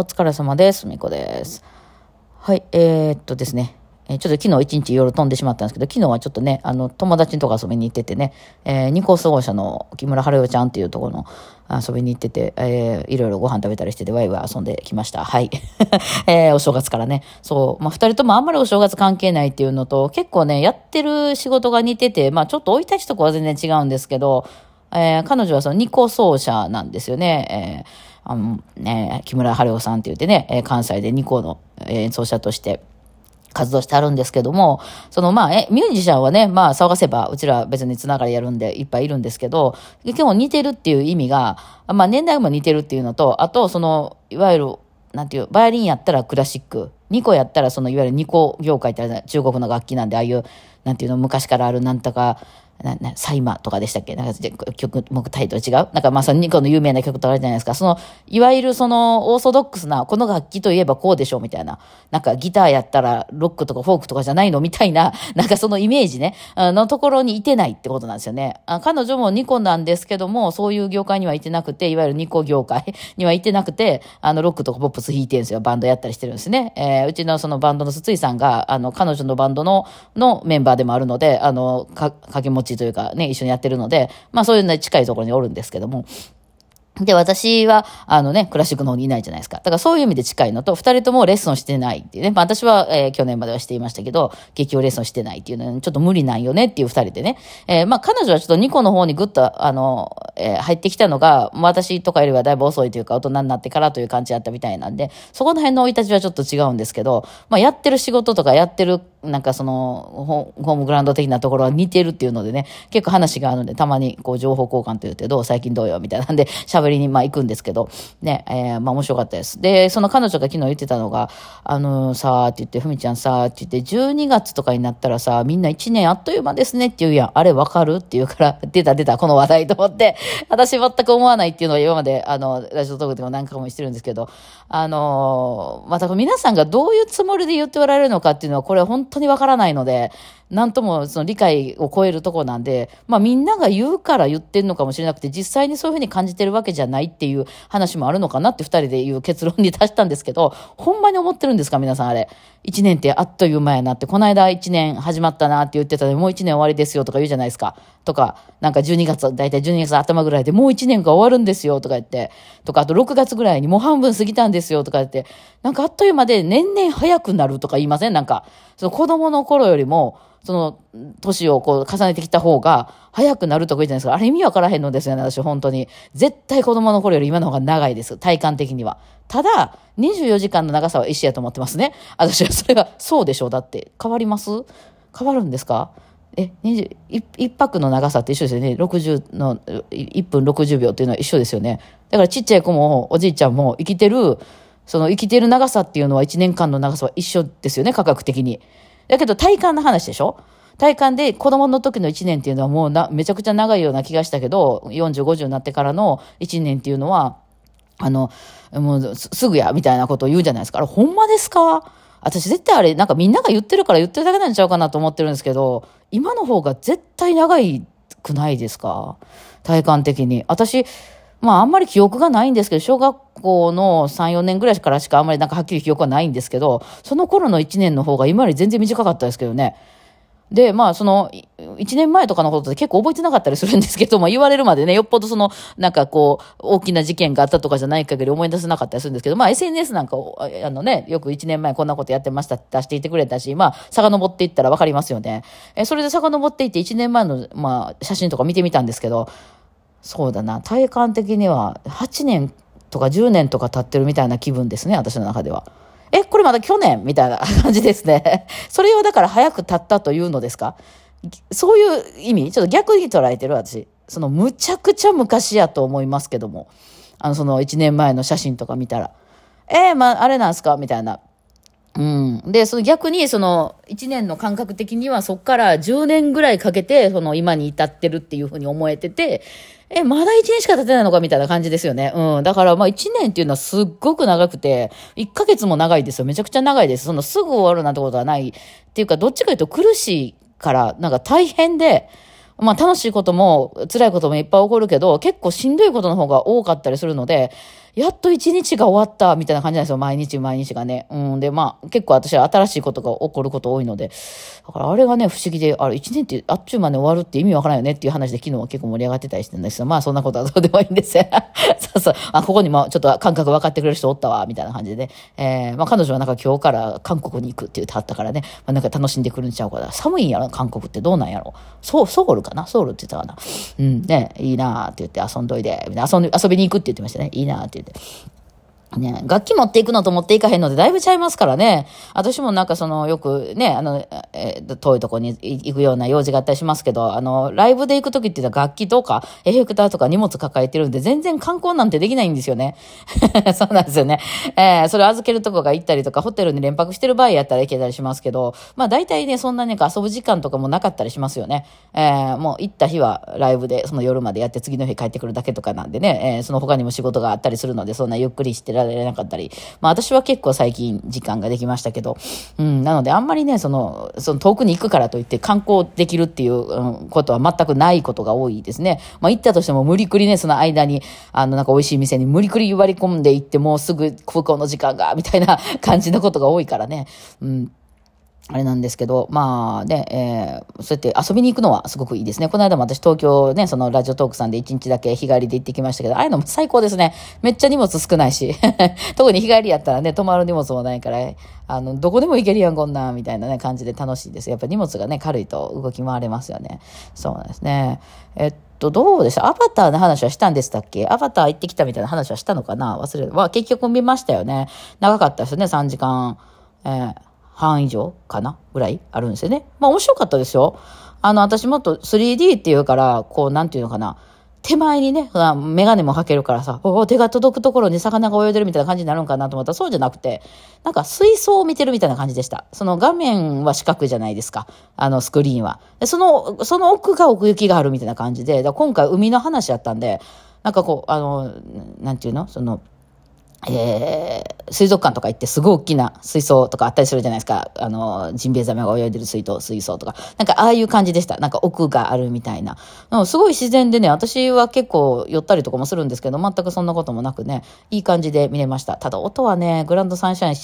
お疲れ様です。みこです。はい、えー、っとですね。えちょっと昨日一日夜飛んでしまったんですけど、昨日はちょっとね、あの、友達のとこ遊びに行っててね、えー、二校過ご者の木村春代ちゃんっていうところの遊びに行ってて、えー、いろいろご飯食べたりしてて、ワイワイ遊んできました。はい。えー、お正月からね。そう。まあ、二人ともあんまりお正月関係ないっていうのと、結構ね、やってる仕事が似てて、まあ、ちょっと生い立ちとかは全然違うんですけど、えー彼女はその二個奏者なんですよね。えーあのね、木村春夫さんって言ってね、関西で二個の演奏者として活動してあるんですけども、そのまあ、え、ミュージシャンはね、まあ、騒がせば、うちら別につながりやるんでいっぱいいるんですけど、結構似てるっていう意味が、まあ、年代も似てるっていうのと、あと、その、いわゆる、なんていう、バイオリンやったらクラシック、ニコやったら、その、いわゆるニコ業界ってあれ中国の楽器なんで、ああいう、なんていうの、昔からあるなんとか、な、な、サイマとかでしたっけ？なんか、曲、目タイトル違う？なんか、まあ、そのニコの有名な曲とかあるじゃないですか。その、いわゆるその、オーソドックスな、この楽器といえばこうでしょうみたいな。なんか、ギターやったら、ロックとかフォークとかじゃないの？みたいな、なんかそのイメージね、あのところにいてないってことなんですよね。あ彼女もニコなんですけども、そういう業界にはいてなくて、いわゆるニコ業界 にはいてなくて、あの、ロックとかポップス弾いてるんですよ。バンドやったりしてるんですね。えーうちのそのバンドの筒井さんが、あの、彼女のバンドの、のメンバーでもあるので、あの、か、掛け持ちというかね、一緒にやってるので、まあそういうの近いところにおるんですけども、で、私は、あのね、クラシックの方にいないじゃないですか。だからそういう意味で近いのと、二人ともレッスンしてないっていうね。まあ私は、えー去年まではしていましたけど、劇をレッスンしてないっていうのは、ちょっと無理なんよねっていう二人でね。えーまあ彼女はちょっとニコの方にぐっと、あの、えー入ってきたのが、私とかよりはだいぶ遅いというか、大人になってからという感じだったみたいなんで、そこの辺の生い立ちはちょっと違うんですけど、まあやってる仕事とかやってる、なんかその、ホームグラウンド的なところは似てるっていうのでね、結構話があるので、たまにこう情報交換と言って、どう最近どうよみたいなんで、喋りにまあ行くんですけど、ね、えーまあ面白かったです。で、その彼女が昨日言ってたのが、あのさーって言って、ふみちゃんさーって言って、12月とかになったらさ、みんな1年あっという間ですねって言うやん。あれわかるって言うから、出た出た、この話題と思って、私全く思わないっていうのは今まで、あの、ラジオトークでも何回もしてるんですけど、あのまた皆さんがどういうつもりで言っておられるのかっていうのは、これは本当にわからないので、なんともその理解を超えるとこなんで、まあみんなが言うから言ってるのかもしれなくて、実際にそういうふうに感じてるわけじゃじゃないっていう話もあるのかなって二人で言う結論に達したんですけど、ほんまに思ってるんですか皆さんあれ。一年ってあっという間やなって、この間一年始まったなって言ってたのに、もう一年終わりですよとか言うじゃないですか。とか、なんか12月、だいたい12月頭ぐらいでもう一年が終わるんですよとか言って、とか、あと6月ぐらいにもう半分過ぎたんですよとか言って、なんかあっという間で年々早くなるとか言いません？なんか、その子供の頃よりも、その、年をこう重ねてきた方が早くなるとか言うじゃないですか。あれ意味わからへんのですよね、私本当に。絶対子供の頃より今の方が長いです。体感的には。ただ、24時間の長さは一緒やと思ってますね。私はそれがそうでしょう。だって、変わります？変わるんですか？え、一泊の長さって一緒ですよね。60の、1分60秒っていうのは一緒ですよね。だからちっちゃい子もおじいちゃんも生きてる、その生きてる長さっていうのは1年間の長さは一緒ですよね、価格的に。だけど体感の話でしょ？体感で子供の時の1年っていうのはもうなめちゃくちゃ長いような気がしたけど、40、50になってからの1年っていうのは、あの、もうすぐや、みたいなことを言うじゃないですか。あれ、ほんまですか？私絶対あれ、なんかみんなが言ってるから言ってるだけなんちゃうかなと思ってるんですけど、今の方が絶対長いくないですか？体感的に。私、まああんまり記憶がないんですけど、小学校の3、4年ぐらいからしかあんまりなんかはっきり記憶はないんですけど、その頃の1年の方が今より全然短かったですけどね。で、まあ、その、い一年前とかのことで結構覚えてなかったりするんですけど、まあ、言われるまでね、よっぽどその、なんかこう、大きな事件があったとかじゃない限り思い出せなかったりするんですけど、まあ、SNS なんかを、あのね、よく一年前こんなことやってましたって出していてくれたし、まあ、遡っていったらわかりますよね。え、それで遡っていって一年前の、まあ、写真とか見てみたんですけど、そうだな、体感的には8年とか10年とか経ってるみたいな気分ですね、私の中では。え、これまだ去年みたいな感じですね。それをだから早く経ったというのですか？そういう意味？ちょっと逆に捉えてる私。そのむちゃくちゃ昔やと思いますけども。あの、その1年前の写真とか見たら。えー、まあ、れなんすか？みたいな。うん。で、その逆に、その、1年の感覚的には、そこから10年ぐらいかけて、その、今に至ってるっていうふうに思えてて、え、まだ1年しか経ってないのかみたいな感じですよね。うん。だから、まあ、1年っていうのはすっごく長くて、1ヶ月も長いですよ。めちゃくちゃ長いです。その、すぐ終わるなんてことはない。っていうか、どっちかというと苦しいから、なんか大変で、まあ楽しいことも辛いこともいっぱい起こるけど、結構しんどいことの方が多かったりするので、やっと一日が終わったみたいな感じなんですよ。毎日毎日がね。うんで、まあ結構私は新しいことが起こること多いので。だからあれがね、不思議で、あれ一年ってあっちゅう間に終わるって意味わからんよねっていう話で昨日は結構盛り上がってたりしてるんですけど、まあそんなことはどうでもいいんですよ。そうそう。あ、ここにもちょっと感覚分かってくれる人おったわ、みたいな感じでね。えー、まあ彼女はなんか今日から韓国に行くって言ってはったからね。まあなんか楽しんでくるんちゃうから。寒いんやろ、韓国ってどうなんやろ。ソソウルかな？ソウルって言ったかな。うんね、いいなーって言って遊んどいで、遊遊びに行くって言ってましたね。いいなーって言って。ね、楽器持っていくのと持っていかへんのでだいぶちゃいますからね。私もなんかその、よくね、あの、えー、遠いとこに行くような用事があったりしますけど、あの、ライブで行くときって言ったら楽器とか、エフェクターとか荷物抱えてるんで、全然観光なんてできないんですよね。そうなんですよね。えー、それ預けるとこが行ったりとか、ホテルに連泊してる場合やったら行けたりしますけど、まあ大体ね、そんなね、遊ぶ時間とかもなかったりしますよね。えー、もう行った日はライブで、その夜までやって次の日帰ってくるだけとかなんでね、えー、その他にも仕事があったりするので、そんなゆっくりしてられなかったり、まあ私は結構最近時間ができましたけど、うん、なのであんまりね、その、その遠くに行くからといって観光できるっていう、うん、ことは全くないことが多いですね。まあ行ったとしても無理くりね、その間に、あのなんか美味しい店に無理くり割り込んで行ってもうすぐ空港の時間が、みたいな感じのことが多いからね。うんあれなんですけど、まあね、えー、そうやって遊びに行くのはすごくいいですね。この間も私東京ね、そのラジオトークさんで1日だけ日帰りで行ってきましたけど、ああいうのも最高ですね。めっちゃ荷物少ないし。特に日帰りやったらね、泊まる荷物もないから、あの、どこでも行けるやん、こんな、みたいなね、感じで楽しいです。やっぱ荷物がね、軽いと動き回れますよね。そうなんですね。えっと、どうでした？アバターの話はしたんでしたっけ？アバター行ってきたみたいな話はしたのかな？忘れる。まあ結局見ましたよね。長かったですね、3時間。えー半以上かなぐらいあるんですよね。まあ面白かったですよ。あの、私もっと 3D っていうから、こう、なんていうのかな。手前にね、メガネもかけるからさ、お手が届くところに魚が泳いでるみたいな感じになるんかなと思ったらそうじゃなくて、なんか水槽を見てるみたいな感じでした。その画面は四角じゃないですか。あのスクリーンは。その、その奥が奥行きがあるみたいな感じで、今回海の話やったんで、なんかこう、あの、なんていうの？その、えー、水族館とか行ってすごい大きな水槽とかあったりするじゃないですか。あの、ジンベエザメが泳いでる水槽、水槽とか。なんかああいう感じでした。なんか奥があるみたいな。すごい自然でね、私は結構寄ったりとかもするんですけど、全くそんなこともなくね、いい感じで見れました。ただ音はね、グランドサンシャイン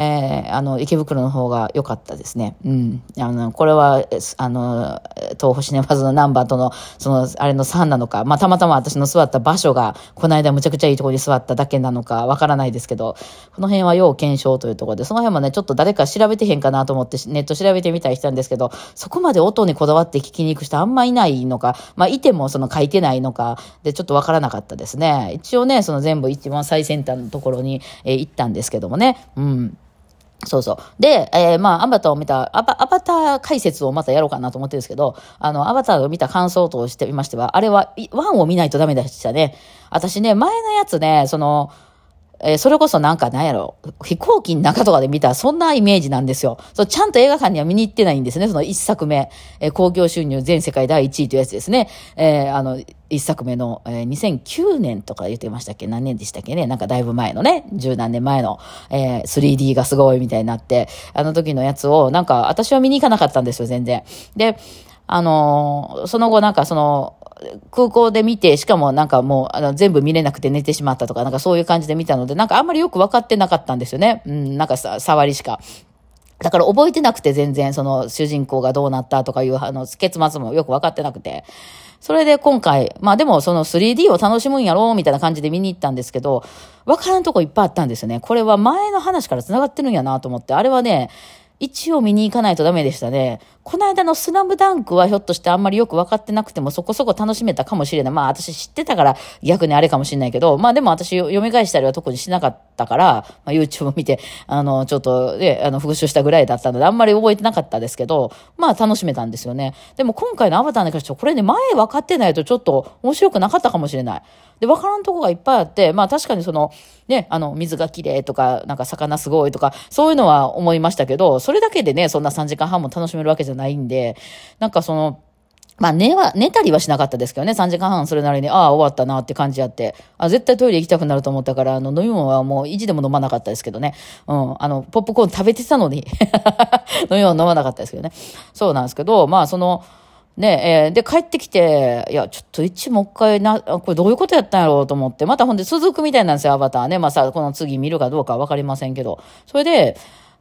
えー、あの、池袋の方が良かったですね。うん。あの、これは、あの、東宝シネマズのナンバーとの、その、あれの3なのか、まあ、たまたま私の座った場所が、この間むちゃくちゃいいところに座っただけなのか、わからないですけど、この辺は要検証というところで、その辺もね、ちょっと誰か調べてへんかなと思って、ネット調べてみたりしたんですけど、そこまで音にこだわって聞きに行く人あんまいないのか、まあ、いてもその書いてないのか、で、ちょっとわからなかったですね。一応ね、その全部一番最先端のところに、えー、行ったんですけどもね、うん。そうそう。で、えー、まあ、アバターを見た、アバアバター解説をまたやろうかなと思ってるんですけど、あの、アバターを見た感想としてみましては、あれは、ワンを見ないとダメでしたね。私ね、前のやつね、その、えー、それこそなんかなんやろ、飛行機の中とかで見たそんなイメージなんですよ。そうちゃんと映画館には見に行ってないんですね、その一作目。えー、興行収入全世界第1位というやつですね。えー、あの、一作目の、えー、2009年とか言ってましたっけ？何年でしたっけね？なんかだいぶ前のね、十何年前の、えー、3D がすごいみたいになって、あの時のやつを、なんか私は見に行かなかったんですよ、全然。で、あのー、その後なんかその、空港で見て、しかもなんかもう、あの、全部見れなくて寝てしまったとか、なんかそういう感じで見たので、なんかあんまりよく分かってなかったんですよね。うん、なんかさ、触りしか。だから覚えてなくて全然その主人公がどうなったとかいうあの結末もよく分かってなくて。それで今回、まあでもその 3D を楽しむんやろうみたいな感じで見に行ったんですけど、分からんとこいっぱいあったんですよね。これは前の話から繋がってるんやなと思って、あれはね、一応見に行かないとダメでしたね。この間のスラムダンクはひょっとしてあんまりよく分かってなくてもそこそこ楽しめたかもしれない。まあ私知ってたから逆にあれかもしれないけど、まあでも私読み返したりは特にしなかったから、まあ YouTube 見て、あの、ちょっとね、あの、復習したぐらいだったのであんまり覚えてなかったですけど、まあ楽しめたんですよね。でも今回のアバターに関してはこれね、前分かってないとちょっと面白くなかったかもしれない。で、分からんとこがいっぱいあって、まあ確かにその、ね、あの、水がきれいとか、なんか魚すごいとか、そういうのは思いましたけど、それだけでね、そんな3時間半も楽しめるわけじゃないないんで、なんかその、まあ寝は、寝たりはしなかったですけどね、3時間半それなりに、ああ、終わったなって感じあって、あ、絶対トイレ行きたくなると思ったから、あの、飲み物はもう意地でも飲まなかったですけどね。うん、あの、ポップコーン食べてたのに 飲み物飲まなかったですけどね。そうなんですけど、まあその、ね、えー、で、帰ってきて、いや、ちょっと一もう一回な、これどういうことやったんやろうと思って、またほんで続くみたいなんですよ、アバターね。まあさ、この次見るかどうかわかりませんけど。それで、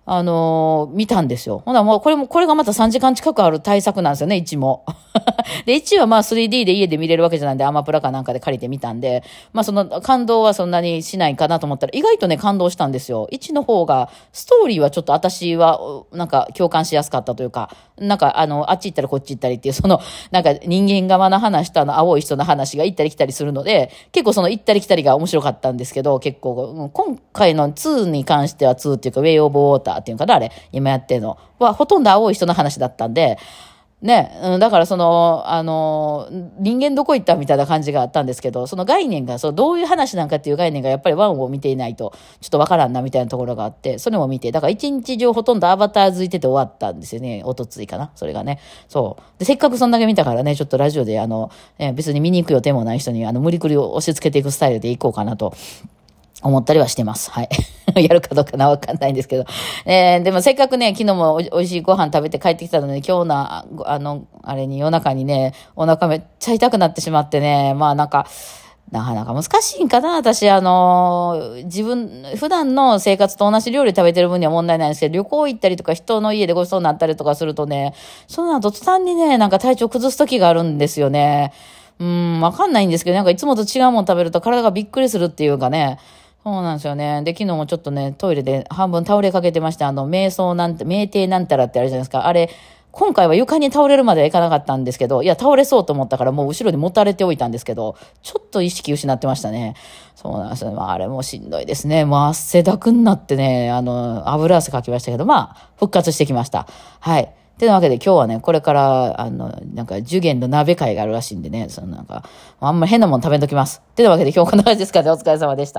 あのー、見たんですよ。ほな、もうこれも、これがまた3時間近くある対策なんですよね、1も。で、1はまあ 3D で家で見れるわけじゃないんで、アマプラかなんかで借りてみたんで、まあその感動はそんなにしないかなと思ったら、意外とね、感動したんですよ。1の方が、ストーリーはちょっと私は、なんか共感しやすかったというか、なんかあの、あっち行ったりこっち行ったりっていう、その、なんか人間側の話とあの、青い人の話が行ったり来たりするので、結構その行ったり来たりが面白かったんですけど、結構、今回の2に関しては2っていうか、ウェイオブウォーターっていうかな、あれ。今やってるのは、ほとんど青い人の話だったんで、ね、うん、だからその、あの、人間どこ行ったみたいな感じがあったんですけど、その概念が、そう、どういう話なんかっていう概念がやっぱりワンを見ていないと、ちょっとわからんなみたいなところがあって、それも見て、だから一日中ほとんどアバター付いてて終わったんですよね。おとついかな。それがね。そう。で、せっかくそんだけ見たからね、ちょっとラジオで、あの、え別に見に行く予定もない人に、あの、無理くり押し付けていくスタイルで行こうかなと思ったりはしてます。はい。やるかどうかなわかんないんですけど。えー、でもせっかくね、昨日もおいしいご飯食べて帰ってきたのに、今日の、あの、あれに夜中にね、お腹めっちゃ痛くなってしまってね、まあなんか、なかなか難しいんかな私、あの、自分、普段の生活と同じ料理食べてる分には問題ないんですけど、旅行行ったりとか人の家でごちそうになったりとかするとね、その後途端にね、なんか体調崩す時があるんですよね。うん、わかんないんですけど、なんかいつもと違うもの食べると体がびっくりするっていうかね、そうなんですよね。で、昨日もちょっとね、トイレで半分倒れかけてまして、あの、瞑想なんて、酩酊なんたらってあるじゃないですか。あれ、今回は床に倒れるまではいかなかったんですけど、いや、倒れそうと思ったからもう後ろに持たれておいたんですけど、ちょっと意識失ってましたね。そうなんですよ。まあ、あれもしんどいですね。もう汗だくになってね、あの、油汗かきましたけど、まあ、復活してきました。はい。てなわけで今日はね、これから、あの、なんか、受験の鍋会があるらしいんでね、そのなんか、あんまり変なもん食べときます。てなわけで今日こんな感じですかね。お疲れ様でした。